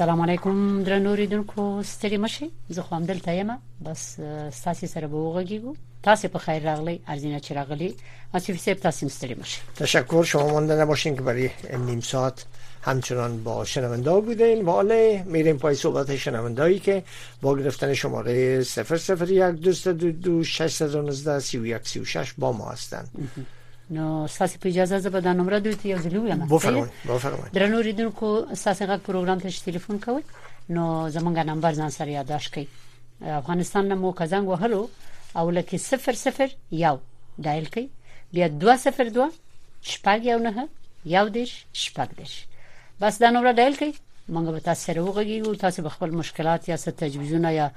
السلام علیکم درنو ریدونکو ستړي مشي زه خو همدلته یم بس تاسو سره به وغږیږو تاسو په خیر راغلی ارزینه چې راغلی آصفی صاحب تاسو ستړي مشه تشکر شما مانده نباشین که برای نیم ساعت همچنان با شنونده ها بودین و آنه میریم پای صحبت شنونده که با گرفتن شماره 001 222 619 31 36 با ما هستند نو ساسې په اجازه زه به دا نمبر دوی ته یو ځل ویم بفرمایئ بفرمایئ درنو ریدونکو ساسې غږ پروګرام ته تلیفون کوئ نو زمونږه نمبر ځان سره یادداشت کړئ افغانستان نه مو که زنګ وهلو او لکه صفر صفر یو ډایل کړئ بیا دوه صفر دوه شپږ یو نه یو دیش شپږ دیش بس دا نمبر ډایل کړئ مونږ به تاسو سره وغږیږو تاسو به خپل مشکلات یا څه تجویزونه یا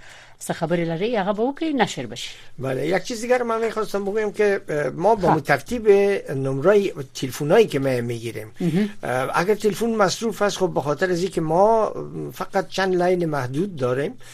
څه خبرې لري هغه به وکړي نشر بشي بله یک چیز دیگر من میخواستم بگویم که ما با خب. ترتیب نمره تلفنایی که ما میگیریم اگر تلفن مصروف است خب به خاطر از اینکه ما فقط چند لاین محدود داریم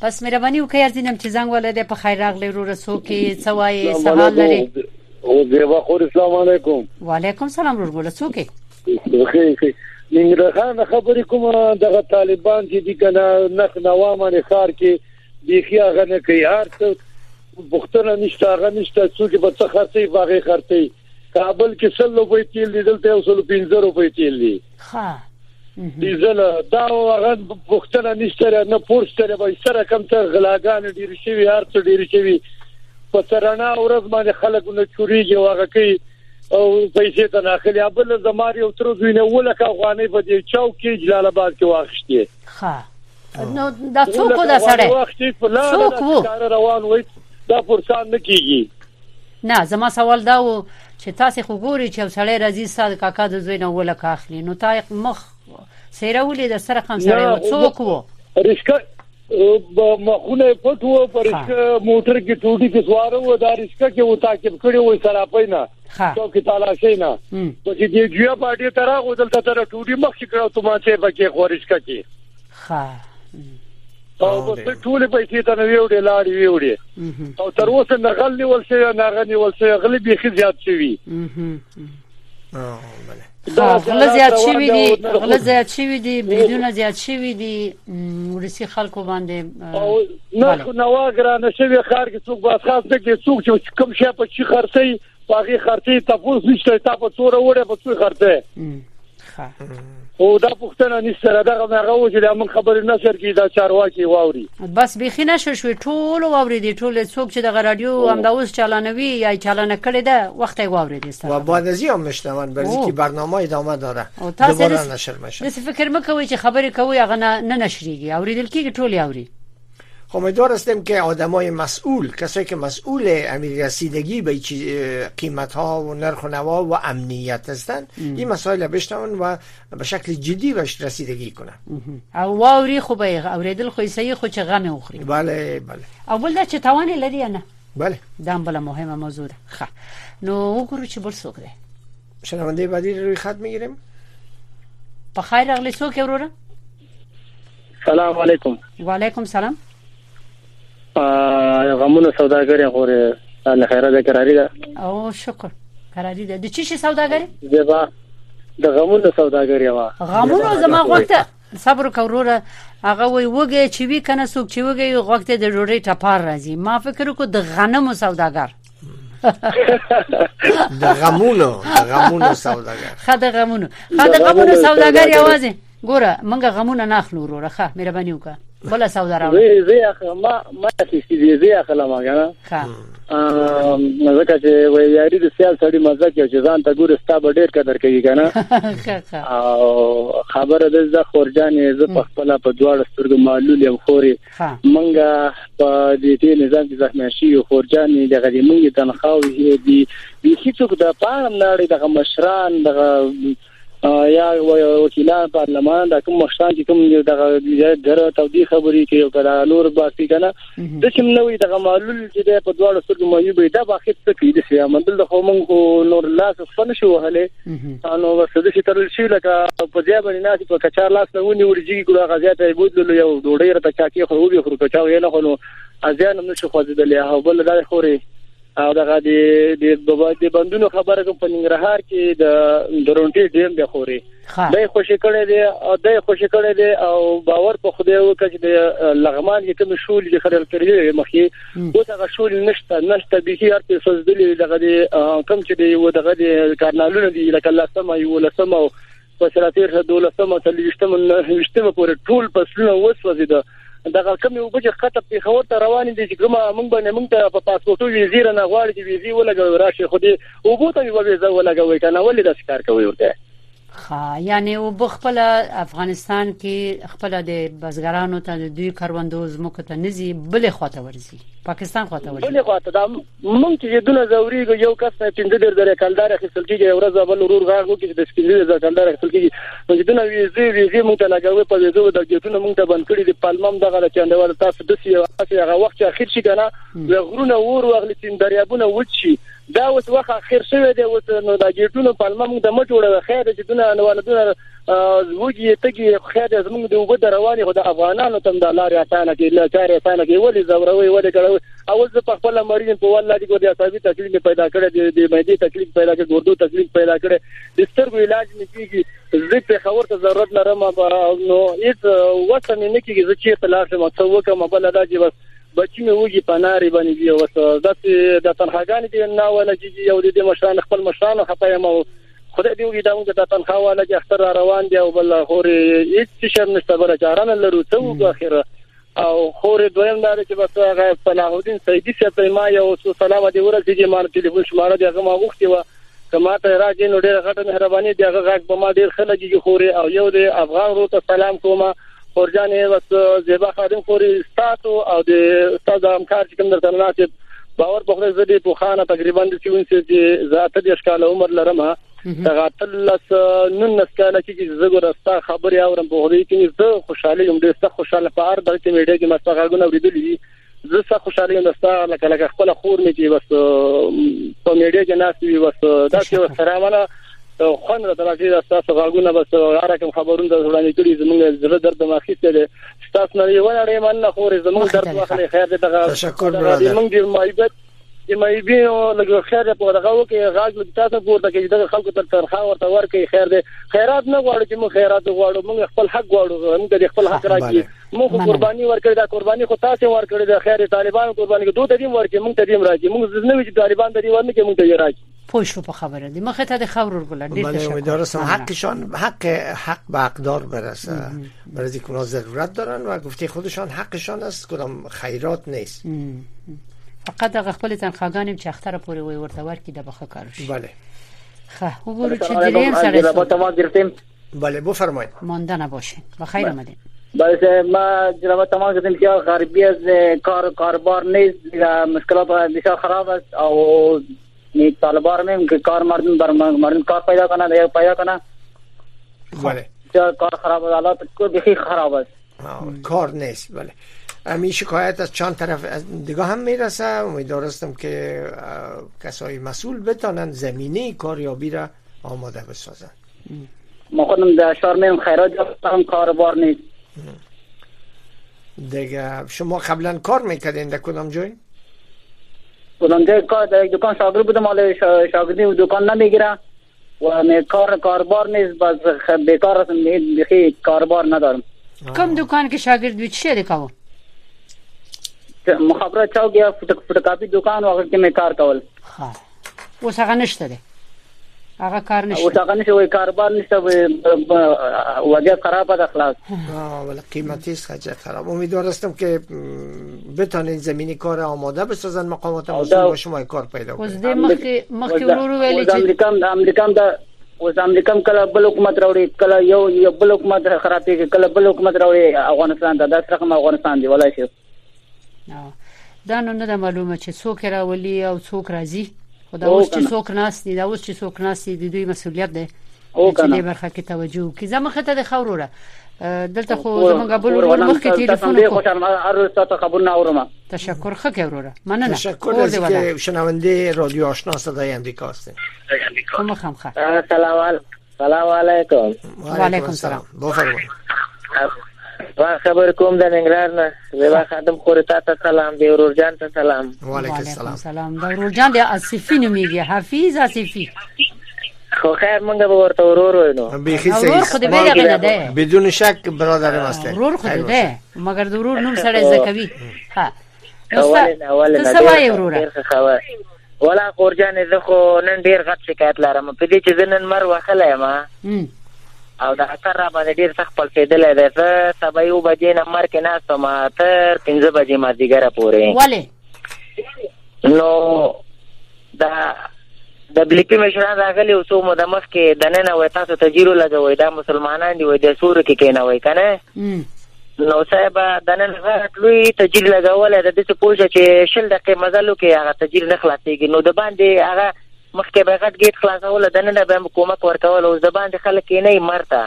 پس مهرباني وکړئ ارزینم چې زنګ ولرئ په خیر راغلی وروره څوک څه وایي څه حال لري او دیوا خور اسلام علیکم وعلیکم سلام ورګل څوک یې ننګره خان خبرې کوم دغه طالبان چې دي کنه نخ نوامه نثار کې بیخي هغه نه کوي هر څه بوختنه نشته هغه نشته څوک به څه خرڅي باغې خرڅي کابل کې سل روپۍ تیل دي دلته یو سل پنځه روپۍ تیل دي ها ډیزل دا هغه پښتنه نشته نه پورشته به سره کم تر غلاګان ډیر شي هر څه ډیر شي په ترنا ورځ باندې خلک نه چوریږي واغه کوي او پیسې ته ناخلي ابل زماري او تر دوی نه ولکه افغاني په دې چاو کې جلال آباد کې واخشتي ها نو دا څوک دا سړی څوک وو روان وای دا فرصان نه کیږي نه زما سوال دا وو چې تاسو خو ګوري چې سړی راځي ساده کاکا د زوی نه ولکه اخلي نو تا مخ سیره ولې د سره خام سره څوک وو رشکه مخونه پټو پرشکه موټر کې ټوټي کې سوار وو دا رشکه کې وو تعقیب کړي وو سره پینا څوک تلاشي نه خو چې دی جویا پارټي تر هغه دلته تر ټوډي مخ کې کړو ته ماته پکې خورش کړي ها او بس ټول پیسې ته نو یو ډی لاړ یو ډی او تر اوسه نه غل نیول شي نه غنی ول شي غلی به خي زیات شي وي اه بله غله زیات شوي دي غله زیات شوي دي بریدونه زیات شوي دي ولسي خلکو باندې نرخ نوا ګرانه شوې ښار کې څوک باز خاص نه کې څوک چې کوم شی په چی خرڅي په هغه خرڅي تاسو نشته تاسو په تور وړه په څو خرڅي او دا پښتنه نشته دا هغه و چې موږ خبرې نه سر کې دا چارواکي واوري بس بيخي نه شو شو ټول واوري دي ټول څوک چې د رادیو همدا اوس چالانوي یا چالان کړي دا وخت یې واوري دي و بعد از هم میشنوند برزی که برنامه ادامه داره دوباره نشر میشه دسی فکر مکوی چه خبری کوی اغا نه نشریگی اوریدل کیږي ټول اوری خب، امیدوار هستیم که آدمای مسئول کسایی که مسئول امیر رسیدگی به قیمت ها و نرخ و نوا و امنیت هستند این مسائل بشنون و به شکل جدی بهش رسیدگی کنن او واوری خوبه اوریدل خو سه خو چه غم اخری بله بله اول دا چه توان لري نه بله دا هم بل مهمه موضوع ده ښه نو وګورو چې بل څوک دی شنونده بعدی روی خط میگیریم په خیر راغلی څوک وروره سلام علیکم وعلیکم سلام غمونه سوداګر غوړي له خیره ده قراری ده او شکر قراری ده د چی شي سوداګر زبا د غمونو سوداګر یو غمونو زما غوښته صبر وکړه وروره هغه وی وګی چې وی کنه څوک چې وګی غوښت د ډوډۍ ټپار راځي ما فکر وکړ د غنمو سوداګر د غمونو د غمونو سوداګر خا د غمونو خا د غمونو سوداګر یوازې ګوره منګه غمونه نه اخلو وروره خا مهرباني وکړه بل سودا راوړه زه زه ما ما چې زه اخلم هغه ښه نو ځکه چې وای یاري د سیال سړی مزه کې چې ځان ته ګوره ستا به ډیر قدر کوي کنه او خبره د زه خورجانې زه په خپل په دواړه سترګو معلول یم خوري منګه په دې دې نظام کې زخم شي خورجانې د غدي منګه تنخواوي دي هیڅوک د پام نړۍ د مشران د یا وکیلان پارلمان دا کوم مخشان چې کوم دغه ګره تودي خبرې کوي او کله نور باسي کنه د کوم نوې دغه معلول چې د په دواړو سترګو مې به دا باخې څه کوي د سیام دل د خو مونږ نور لاس فن شو هله انو ورسره چې تر شي لکه په ځای باندې ناس په کچار لاس نه ونی ورځي ګړه غزا ته بوتلو یو ډوډۍ رته چاکي خو به خورو کچاو یې نه خو نو ازیان نو شو خوځیدلې هغه بل دا خوري او دغه د د بندونو خبره کوم په ننګرهار کې د درونټي ډیم د خوري د خوشی کړي دي او د خوشی کړي دي او باور په خوده وکړي چې د لغمان کې کوم شول چې خلل کړی مخکې اوس هغه شول نشته نشته به هي ارته سوزدلې دغه کوم چې دی و دغه کارنالونه دی لکه لاسمه یو لاسمه په سراتیر سره دولسمه تلويشتمه نهويشتمه پورې ټول فصلونه وسوځیده دغه کومې وبو چې خطه پیښور ته روان دي چې کومه موږ باندې موږ ته په پاسپورتو ویزې را نه غواړي چې ویزې ولګوي راشي خو دې وبو ته یو ویزه ولګوي کنه ولې دا کار کوي ورته خا یعنی وب خپل افغانستان کې خپل د بزګرانو ته دوی کروندو زموږ ته نزي بل خواته ورزي پاکستان خواته ورزي بل خواته مونږ چې یدونه زوریږو یو کس نه پنځه ډیر درې کلدار اخیستل کیږي یو ورځ بل ورور غاغ وکړي چې د سپینځي د کلدار اخیستل کیږي نو یدونه ویزه ویزه مونږ ته لګوي په ویزه د ګیټونه مونږ ته بند کړي دي پالمم دغه د چندوال تاسو د سی هغه وخت چې اخیر شي کنه د غرونه ور واغلي چې دریابونه وچی دا اوس وخت اخیر شوی دی اوس نو د ګیټونو پالمم د مټ وړه خیر چې دونه انوالدونه وږي تګي خیر زمونږ د وبد رواني خو د افغانانو تم د لارې اسانه کې له چارې اسانه کې ولې زوروي ولې کړوي اول زه په خپل مرین په والله دې ګوریا ساوي تکلیف پیدا کړې د مېدی تکلیف پیدا کړې ګردو تکلیف پیدا کړې د سترګو علاج مې کیږي زه په خبر ته ضرورت لرم نو هیڅ وسه مې نه کیږي زه چې په لار شم څه وکم بل دا چې بس بچی مې وږي پناري باندې دی او د تنهاګان دي نه ولا چې یو دې مشران خپل مشران خپل یې مو خدای دې وګړي دا موږ ته تنخوا والا چې اختر را روان دی او بل خوري هیڅ شرم نشته بل چاره نه لرو څه وګ اخره او خوري دویم دا چې بس هغه صلاح الدین سیدی چې په ما یو څو سلام دی ورسېږي ما ټلیفون شماره دی هغه ما غوښتي و کما ته راځي نو ډېر غټه مهرباني دی هغه غږ به ما ډېر خلګي خوري او یو دی افغان روته سلام کومه خورجانې بس زیبا خادم خوري تاسو او د استاد همکار چې کوم درته ناتب باور په خپل ځدی په خانه تقریبا د سیون چې زیاته د ښکاله عمر لرم هغه تلس نن نسکاله چې زګو راستا خبري اورم په هغه کې زه خوشاله یم ډېر خوشاله په هر دغه میډیا کې مستغاګونه ورېدلې زه سخت خوشاله یم ستا لکه لکه خپل خور مې چې بس په میډیا کې ناس وي بس دا چې وسرامنه خوند را درځي دا تاسو غاګونه بس غاره کوم خبرونه د وړاندې کړی زمونږ زړه درد ما خسته دي تاسو نه یو نه مننه خو زمونږ درد واخلې خیر دې دغه تشکر برادر زمونږ د مایبت چې مېبي او لږ خیر دی په دغه وکي غاګ لږ تاسو پورته کې دغه خلکو تر ترخه ورته ورکي خیر دی خیرات نه غواړو چې موږ خیرات غواړو موږ خپل حق غواړو موږ د خپل حق راکړي موږ قرباني ورکړي دا قرباني خو تاسو ورکړي د خیر طالبانو قرباني دوی ته دې ورکړي موږ ته دې راکړي موږ نه وی چې طالبان دې ورنه کې موږ ته یې راکړي پوه شو په خبره دی مخه ته د خبر ورګل ډیر بله تشکر اداره سم حقشان حق حق به حقدار برسه برای اینکه اونا ضرورت دارن و گفته خودشان حقشان است کدام خیرات نیست فقط دغه خپل تنخواګانې چې اختر پورې وي ورته ورکې د بخښه کار شي بله خه وګورو چې دریم سره سو بله بفرمایید مانده نباشین و خیر آمدین بله صاحب ما جناب تمام کردیم که غربی از کار کاربار نیست مشکلات بسیار خراب است او طالبار میم که کار مردم بر مردم کار پیدا کنه یا پیدا کنه بله کار خراب است حالات بخی خراب است کار نیست بله امی شکایت از چند طرف از دیگه هم میرسه امیدوار هستم که کسای مسئول بتانند زمینه کاریابی را آماده بسازند ما خودم در شهر میم خیرات جفتم کار بار نیست دیگه شما قبلا کار میکردین در کدام جای؟ کدام جای کار در یک دکان شاگرد بودم حالا شاگردی و دکان نمیگیره و می کار کاربار نیست بس بیکار هستم بخی کاربار ندارم کم دکان که شاگرد بود چی دکاو؟ مخابره چاو گیا فوتوکاپی دکان وقت که می کار کول خب. اوس هغه نشته دی هغه کار نشته اوس هغه نشته وای کاروبار نشته وضعیت خراب ده خلاص ولی قیمتی است خجه خراب امیدوار هستم که بتانین زمینی کار آماده بسازن مقامات مسئول با شما کار پیدا کنید اوس مخی مخی رو رو ویلی چی امریکا امریکا دا اوس امریکا کله بل حکومت راوړي کله یو یو بل حکومت خرابېږي کله بل حکومت راوړي افغانستان ته دا څرخه افغانستان دی ولای شي دا نو نه معلومه چې څوک راولي او څوک راځي خو دا اوس چې څوک ناس دي دا اوس چې څوک ناس دي د دوی مسولیت دی چې دې برخه کې توجه وکړي زموږ خته د خوروره دلته خو زمونږ بل ورور مخکې ټلیفون وکړ خوشاله ما ارو تاسو قبول نه اورم تشکر خکه وروره مننه تشکر از که شنونده رادیو آشنا صدای امریکا هستین خب، مخم خب. سلام علیکم سلام علیکم وعلیکم السلام بفرمایئ ما خبر کوم د ننګرهار نه زما خادم خور ته ته سلام دی ورور جان ته سلام وعلیکم السلام سلام دا ورور جان دی اسفی نومیږي حفیظ اسفی خو خیر مونږ به ورته ورور وینو بیخي صحیح ورور خو دې بیل غنه ده بدون شک برادر واسطه ورور خو دې مګر ضرور نوم سره زکوي ها ته څه وایې وروره ولا خورجانې زه خو نن ډېر غټ شکایت لرم په دې چې زه نن مر وښلی یم او د اثر را باندې ډېر سخت پړسېدلی دی زه سبا یو بجې نه مر کې ناست وم تر پنځه بجې مازدیګره پورې ولې نو دا د بلیپی مشران راغلی او څو مو د مخ کې د ننه وای تاسو ته جیرو لګوي دا مسلمانان دی وای د سور کې کینه وای کنه نو صاحب د نن غټ لوی تجیر لګول د دې پوجا چې شل دقیقې مزلو کې هغه تجیر نه خلاصيږي نو د باندې هغه مخکې به غټ گیټ خلاصول د نن به کومک ورکول او د باندې خلک نه مرته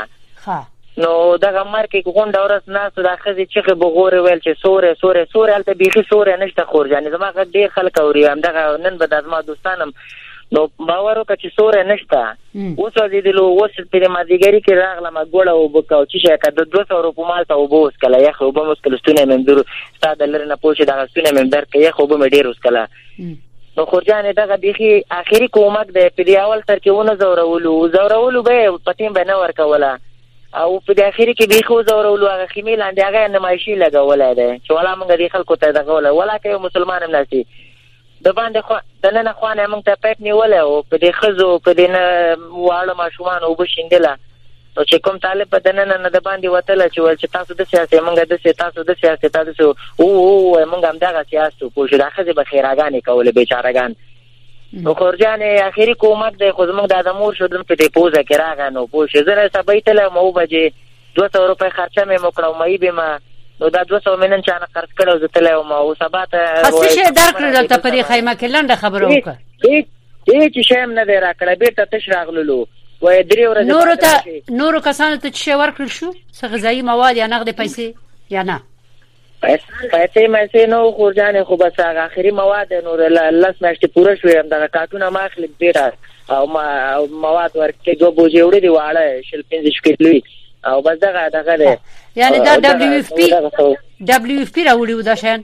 نو دغه مرکې کې غونډه ورځ ناست دا خزي چغې بغورې ویل چې سورې سورې سورې هلته بیخي سورې نشته خور جانې زما غږ ډیر خلک اوري همدغه نن به دا زما دوستانم نو باور وکړه چې سورې نشته اوس وځېدلو اوس پرې مازدیګري کې راغلم ګوړه اوبه کا او چې شي که د دوه سوه روپو مال ته اوبه وسکله یخ اوبه مې وسکله ستونی مې هم دور ستا د لرې نه پوه شي دغه ستونی مې هم درد که یخ اوبه مې ډېر وسکله نو خورجانې دغه بیخي آخري کومک دی په دې اول سر کې ونه ځورولو ځورولو به یې پتیم به نه ورکوله او په دې آخري کې بیخي وځورولو هغه خیمې لاندې هغه نمایشي لګولی دی چې ولا موږ دې خلکو ته دغه ولا ولا که یو مسلمان هم ناسي د باندې خو د نن خو نه موږ ته پټ نیولې او په دې خزو په دې نه واړه ماشومان او بشیندله نو چې کوم طالب به دننه نه د باندې وتل چې ول چې تاسو د سیاسي مونږه د سي تاسو د سیاسي تاسو او او مونږ هم دغه سیاسي پوه شو دا خزه به خیراګانې کولې بیچارهګان نو خورجان اخیری کومک د خو زمونږ د ادمور شو دم په دې پوزه کې راغی نو پوه شو زه سبې تل مو بجې 200 روپۍ خرچه مې مکړو مې به ما نو دا 200 منن چا نه قرض کړو زه تل مو او سبا ته څه شي درکړل ته پرې خیمه کې لنډه خبره وکړه هیڅ شی هم نه دی راکړی بیرته تش راغللو وایي درې ورځې نورو ته نورو کسانو ته چې ورکړل شو څه غذایی مواد یا نقد پیسې یا نه پیسې مېسې نو خورجانې خو بس هغه اخري مواد نور لس میاشتې پوره شوې هم دغه کارټونه ما اخلي ډېره او ما مواد ورکړي دوه بوجې وړې دي واړه شل پنځه کیلوي او بس دغه دغه دی یعنی دا دبليو اف پی دبليو اف پی راوړي و دا شان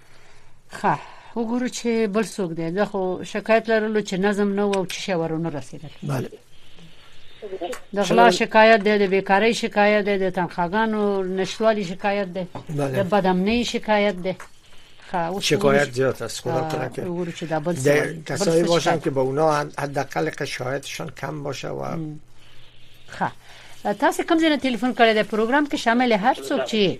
خه وګورو چې بل څوک دی زه خو شکایت لرلو چې نظم نه و او چې شی ورونه رسیدل بله د غلا شکایت دی د بیکاری شکایت دی د تنخواګانو نشوالی شکایت دی د بدامنۍ شکایت دی شکایت زیاد است خدا کنه که کسایی باشن که با اونا حداقل شاهدشان کم باشه و خا تاسو کوم ځای تلیفون کړی د پروګرام کې شامل هر څوک چی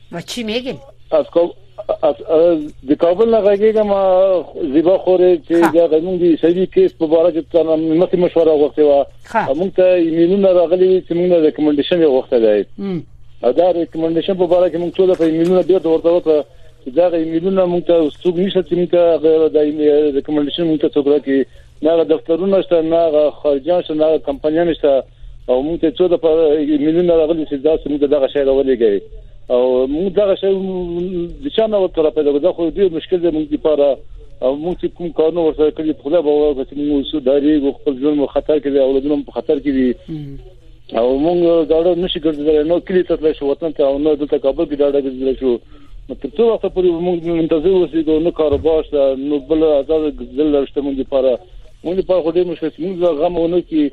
ما چی میگین از کو از د کابل نه غږیږم زیبا خورې چې دا غنوم دي سړي کیس په اړه چې تاسو مخکې مشوره وکړه و موږ ته ایمیلونه راغلي چې موږ ریکمنډیشن یې وغوښته دی دا ریکمنډیشن په اړه کې موږ ټول په ایمیلونه ډیر ورته وکړه چې دا ایمیلونه موږ ته څوک نشته چې موږ ته د ریکمنډیشن موږ ته څوک راکړي نه دفترونه شته نه خارجان شته نه کمپنیان شته او موږ ته څو د مليونه راغلي چې دا سم دغه شی راولېږي او موږ دغه شی د چا نه ورته پیدا کړو دا خو ډیر مشکل دی موږ لپاره او موږ چې کوم کارونه ورسره کړی په خدای باور وکړو چې موږ سو داري خپل ژوند مو خطر کې دی او ولدونه په خطر کې دي او موږ دا ډول نشي ګرځیدل نو کلی ته تللی شو وطن ته او نو دلته کابل کې دا ډول ګرځیدل شو نو تر څو وخت پورې موږ منتظر اوسېږو نو کاروبار شته نو بل آزاد ګرځیدل شته موږ لپاره مونږ لپاره خو ډېر مشکل مونږ ځکه غم ونه کړي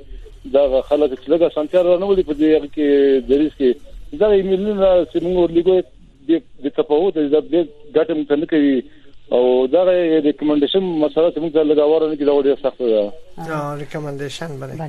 دا خلک چې لږه اسانتیا را نه ولي په دې هغه کې دریس کې دا ایمیلونه چې مونږ ورلیږو د تفاوت د دې ګټه مونږ نه کوي او دا ریکمنډیشن مسله چې مونږ لږه واره نه کړو ډېر سخت ده ریکمنډیشن بله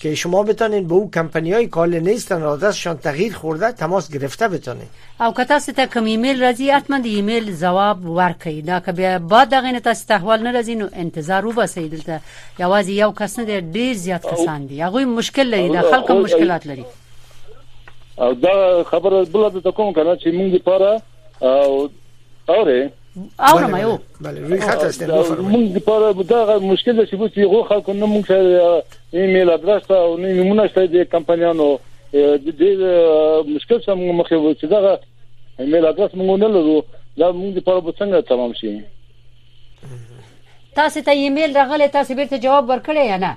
که شما بتانین به او کمپنی های کاله نیستن آدرسشان تغییر خورده تماس گرفته بتانین او که تاسو ته کوم ایمیل راځي حتما د ایمیل ځواب ورکړئ دا که بیا بعد دغه نه تاسو ته احوال نه راځي نو انتظار وباسئ دلته یوازې یو کس نه دی ډیر زیات کسان دي هغه مشکل لري دا خلک مشکلات لري او دا خبره بل د کوم کنه چې موږ لپاره او اوره اورم بله یو بله روی خط است بله. بفرمایید مونږ لپاره دا مشکل ده چې وڅی غو خلکو نه مونږ سره ایمیل ادرس او نه نمونه شته د کمپنیانو د دې مشکل سم مخه و چې دا ایمیل ادرس مونږ نه لرو دا مونږ لپاره به څنګه تمام شي تاسو ته ایمیل راغلی تاسو بیرته جواب ورکړی یا نه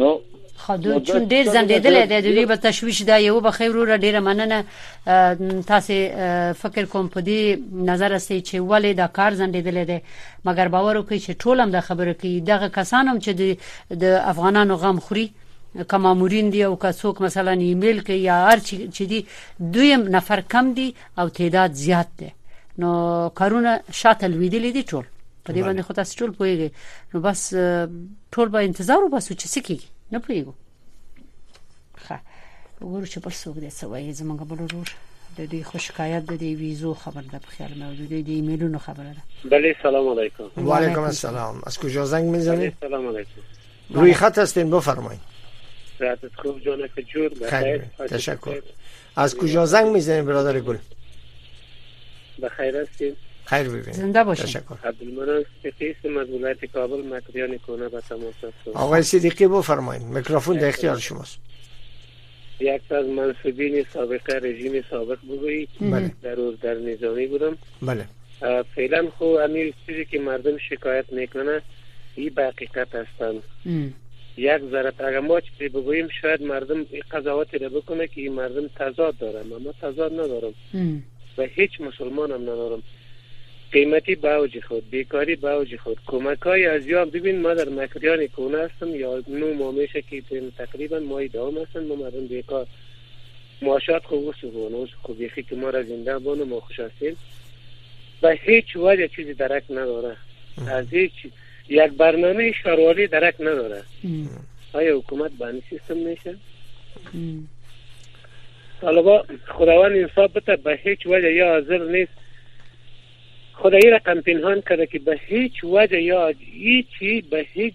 نو خو دوی چون ډیر زندېدلې ده دوی به تشویش ده یو بخیر وروره ډیره مننه تاسو فکر کوم په دې نظر سي چې ولې دا کار زندېدلې ده مګر باور وکړئ چې ټول هم د خبرو کې دغه کسان هم چې د افغانانو غم خوري کمامورین دی او که څوک مثلا ایمیل کوي یا هر چی چې دی دویم نفر کم دی او تعداد زیات دی نو کارونه شاته لویدلې دي ټول په دې باندې خو تاسو ټول پوهیږئ نو بس ټول به انتظار وباسو چې څه کیږي نه پوهیږو ښه وګورو چې بل څوک دې څه وایي زمونږ بل ورور د دې خو شکایت د دې ویزو خبر ده په خیال مې او د دې ایمیلونو خبره ده بله سلام علیکم و علیکم السلام از کجا زنگ میزنید سلام علیکم روی خط هستین بفرمایید ساعتت خوب جانک جور تشکر از کجا زنگ میزنید برادر گل به خیر هستید خیر ببینید زنده باشید تشکر عبدالمنان صدیقی هستم از ولایت کابل مکریان کونه به تماس هستم آقای صدیقی بفرمایید میکروفون در اختیار شماست یک از منصوبین سابقه رژیم سابق بگویید بله. در در نظامی بودم بله فعلا خو امیر چیزی که مردم شکایت میکنه ای به حقیقت هستند یک ذره اگر ما چیزی بگوییم شاید مردم این قضاوت را بکنه که این مردم تضاد داره ما تضاد ندارم و هیچ مسلمان هم ندارم قیمتی به اوج خود بیکاری به اوج خود کمک های از یام ببین ما در مکریان کونه هستم یا نو ما میشه که تقریبا مای دام هستم ما مردم بیکار مارشاد خو اوس وبونه اوس خو بیخی که مرا زنده بانو ما خوش هستیم و هیچ وجه چیزی درک نداره از هیچ یک برنامه شاروالی درک نداره آیا حکومت به سیستم میشه طالبا خداوند انصاف بته به هیچ وجه یا حاضر نیست خدایی رقم پنهان کرده که به هیچ وجه یا هیچی به هیچ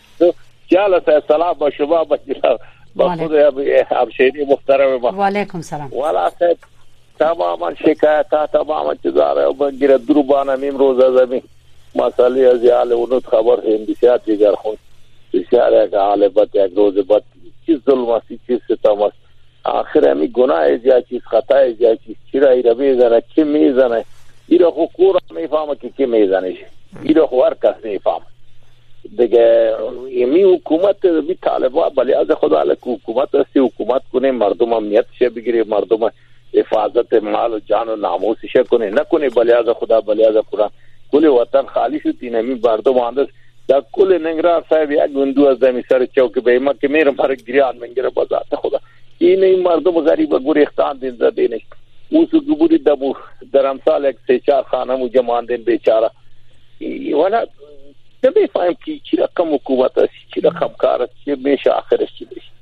جالس ہے سلام با شما با جناب با خود ابشیری محترم با وعلیکم سلام والا صاحب تماما شکایتا تماما چیزا رہے بگیر دربانا میم روز ازمی مسئلے از حال اونت خبر ہے بسیار دیگر خون بسیار ایک حال بد ایک روز بد چیز ظلم است چیز ستم است آخر همی گناه از یا چیز خطا از یا چیز چرا ای را بیزنه چه میزنه ای را خو کور میفهمه که چه میزنه ای را خو هر کس میفهمه دیگه یمی حکومت بی طالبا بلی از خدا لک حکومت هستی حکومت کنه مردم امنیت شه بگیره مردم حفاظت مال و جان و ناموس شه کنه نکنه بلی از خدا بلی از قرآن کل وطن خالی شد اینمی مردم آندست دا کل ننگرار صاحب یک اون دو از دمی سر چوک به ما که میرم هر گریان منگره بازار خدا این این مردم غریب گریختان دین زده نیست او سو گبوری دمو در امثال یک سه چار خانه مو جمان دین بیچاره وانا نمی فهم که چی رقم حکومت است چی رقم کار است چی میشه آخرش چی بیشه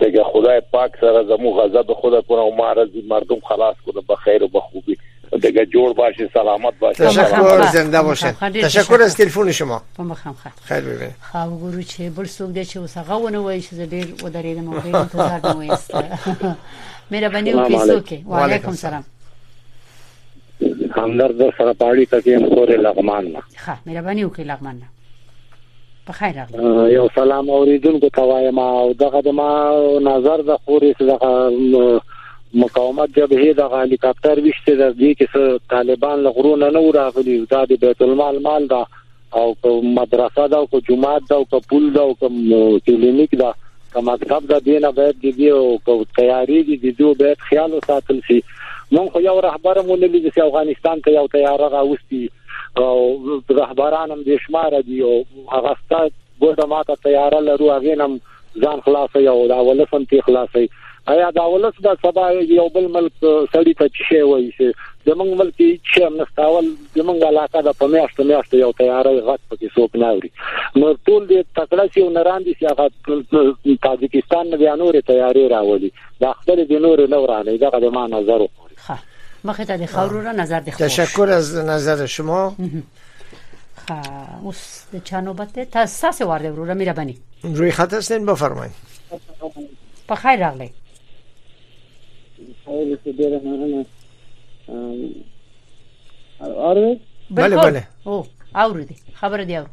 دغه خدای پاک سره زمو غضب خدا کنه او ما رضی مردم خلاص کنه به خیر و بخوبی دغه جوړ باشی سلامت باشی تشکر زنده باشی تشکر از تلفن شما په مخم خط خیر ببین خو ګورو چې بل څوک دی چې وسغه ونه وای چې ډیر و درېدم او ډیر انتظار مو وایست مهرباني وکړئ څوک وعلیکم السلام همدرد در سره پاړی ککې هم کورې لغمان نه ښه مهرباني وکړئ لغمان نه په خیر راغلی یو سلام اوریدونکو ته وایم او دغه د ما نظر د خوري دغه مقاومت جبهه د هلیکاپټر وشته د دې کې طالبان لغرونه نه راغلي دا د بیت المال مال دا او که مدرسه ده او که جماعت ده او که پول ده او که کلینیک ده که مکتب ده دینه باید د دې او که تیارې دي د دې باید خیال وساتل شي مونږ خو یو رهبر مو نه لیدل چې افغانستان ته یو تیاره راوستي او رهبران هم د شمار دي او هغه ستاسو ګوډه ماته تیاره لرو هغه نم ځان خلاص یا او دا ولس هم تی خلاص وي ایا دا ولس به سبا یو بل ملک سړی ته چی وایي چې زمونږ ملک چې هم نستاول زمونږ علاقه د پمیاشت میاشت یو تیارې غټ پکې سوک نه اوري نو ټول دې تکړه سی او نران دي چې هغه تاجکستان نه بیا نورې تیارې راولي دا خپل دې نورې نه ورانه دا د ما نظر وکړي مخه ته د خورو را نظر د تشکر از نظر شما ها اوس د چا نوبت ده تاسو تاسو وار دی وروره مهرباني روی خط هستین بفرمایئ په خیر راغلی خیر څه ډیره مننه اورئ بله بله او اورئ خبر دی اورئ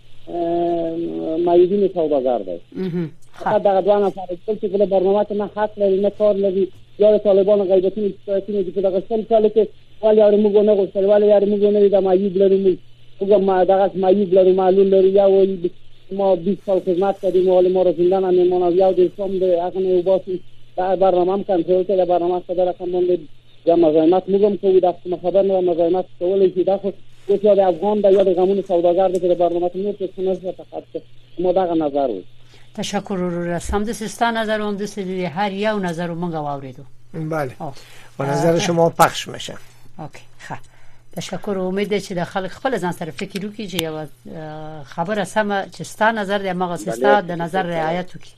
مایدین سوداګر دی هغه دغه دوه نفر چې په برنامه کې نه حق لري نه کار لري یا طالبانو غیبتونه شکایتونه دي په دغه سل کال کې ولی اړ موږ نه غوښتل ولی اړ موږ نه د مایید لرو موږ ما دغه مایید لرو معلول لرو یا وایي ما 20 سال خدمت کردیم ولی ما رو زندان هم میمانه یا د اسلام د هغه نه وباسي دا برنامه هم کنټرول کړه برنامه څه رقم باندې دا مزاحمت موږ هم کوو دا کومه خبره نه ده مزاحمت کولی شي دا خو اوس یو د افغان دی یو د غمونو سوداګر دی چې د برنامه کې نور څه څه نشته فقط ما دغه نظر و تشکر وروره همداسې ستا نظر او همداسې د هر یو نظر موږ واورېدو بله و نظر شما پخش میشه اوکی ښه تشکر امید ده چې د خلک خپل ځان سره فکر وکړي چې یو خبره سمه چې ستا نظر دی مغه ستا د نظر رعایت وکړي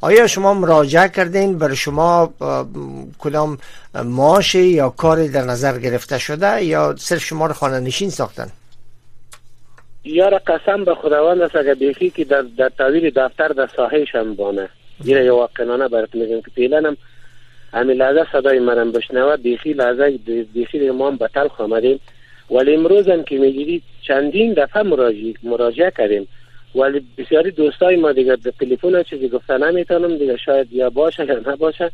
آیا شما مراجعه کردین بر شما کدام معاش یا کار در نظر گرفته شده یا صرف شما رو خانه نشین ساختن یار قسم به خداوند است اگر بیخی که در, در تاویر دفتر در ساحه شم بانه یه یا واقعانه برات میگم که پیلنم همین لحظه صدای منم بشنوه بیخی لحظه بیخی ما به تلخ آمدیم ولی امروز هم که میدیدید چندین دفعه مراجعه کردیم ولی بسیاری دوستای ما دیگر به تلفن چیزی گفته نمیتونم دیگر شاید یا باشه یا نباشه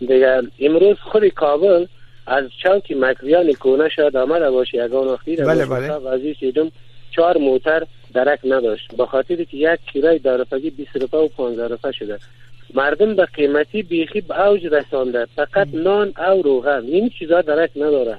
دیگر امروز خود کابل از چوک مکریان کونه شاید آمده باشه یگان وقتی را بله بله. وزیر شیدم چهار موتر درک نداشت به خاطر که یک کرای دارفگی 20 روپه و 15 روپه شده مردم به قیمتی بیخی به اوج رسانده فقط نان او روغن این چیزا درک نداره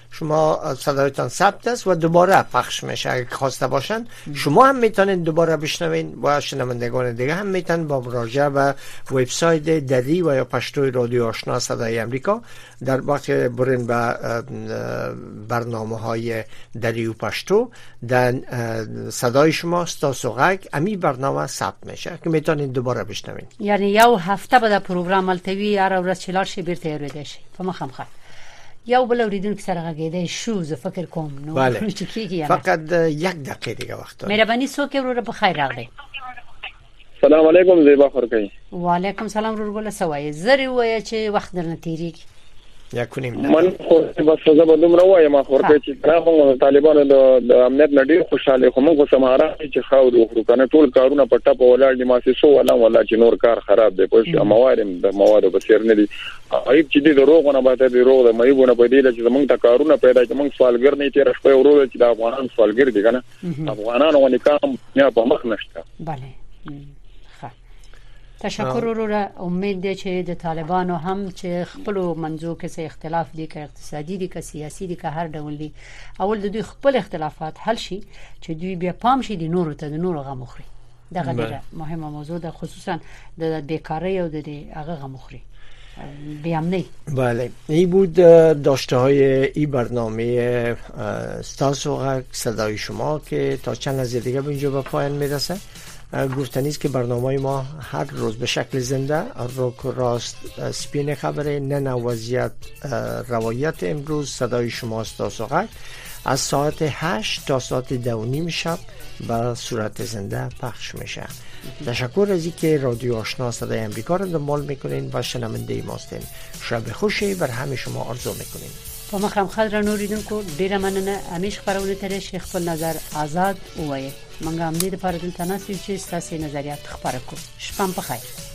شما صدایتان ثبت است و دوباره پخش میشه اگر خواسته باشن شما هم میتونید دوباره بشنوین و شنوندگان دیگه هم میتونن با مراجعه و وبسایت دری و یا پشتوی رادیو آشنا صدای امریکا در وقت برین به برنامه های دری و پشتو در صدای شما ستاس و غگ امی برنامه ثبت میشه که میتونین دوباره بشنوین یعنی یو هفته به دا پروگرام ملتوی هر ورځ چلار شي بیرته اوریدای شي په مخه مخه یو بل اوریدونکو سره غږیدای شو زه فکر کوم نو بله. نو چې کیږي یعنی. فقط یک دقیقه دیگه وقت داریم مهرباني څوک یې وروره په خیر راغلی سلام علیکم زیبا خورکۍ وعلیکم سلام رورګل سوای زری وای چې وخت درنه تیریږي یا کونیم من خو بس زه به دومره وایم خو ورته چې دا موږ طالبانو د امنیت نه ډیر خوشاله خو موږ سم آرام چې خاور وخورو کنه ټول کارونه په ټاپ ولاړ دي ماسي سو ولا ولا چې نور کار خراب دی په شو موارم د مواد په سر نه دي غریب چې دي دروغونه به ته دي روغ د مېبونه په دې چې موږ ته کارونه پیدا چې موږ سوالګر نه تیر شپه ورو چې د افغانان سوالګر دي کنه افغانانو باندې کام نه په مخ نشته بله تشکر وروره امید دی چې د طالبانو هم چې خپل منځو کې څه اختلاف دي که اقتصادي دي که سیاسي دي که هر ډول دي اول د دوی خپل اختلافات حل شي چې دوی بیا پام شي د نورو ته د نورو غم وخوري دغه ډیره مهمه موضوع ده خصوصا د بیکاری او د هغه غمخوري بیامنی بله ای بود داشته های ای برنامه ستاس و صدای شما که تا چند از دیگه به اینجا به پایان میرسه گفتنیست که برنامه ما هر روز به شکل زنده روک راست سپین خبره نه وضعیت روایت امروز صدای شما ستاس و از ساعت هشت تا ساعت ده و نیم شب به صورت زنده پخش میشه تشکر از اینکه رادیو آشنا صدای امریکا را دنبال میکنین و شنونده ماستین شب خوشی بر همه شما آرزو میکنیم په مخم خد را نوریدونکو ډیره مننه همیش خبرونه ترې شیخ خپل نظر آزاد وایي منګه هم دې لپاره دلته ناست یو چې ستاسو نظریات خبره کو شپم په خیر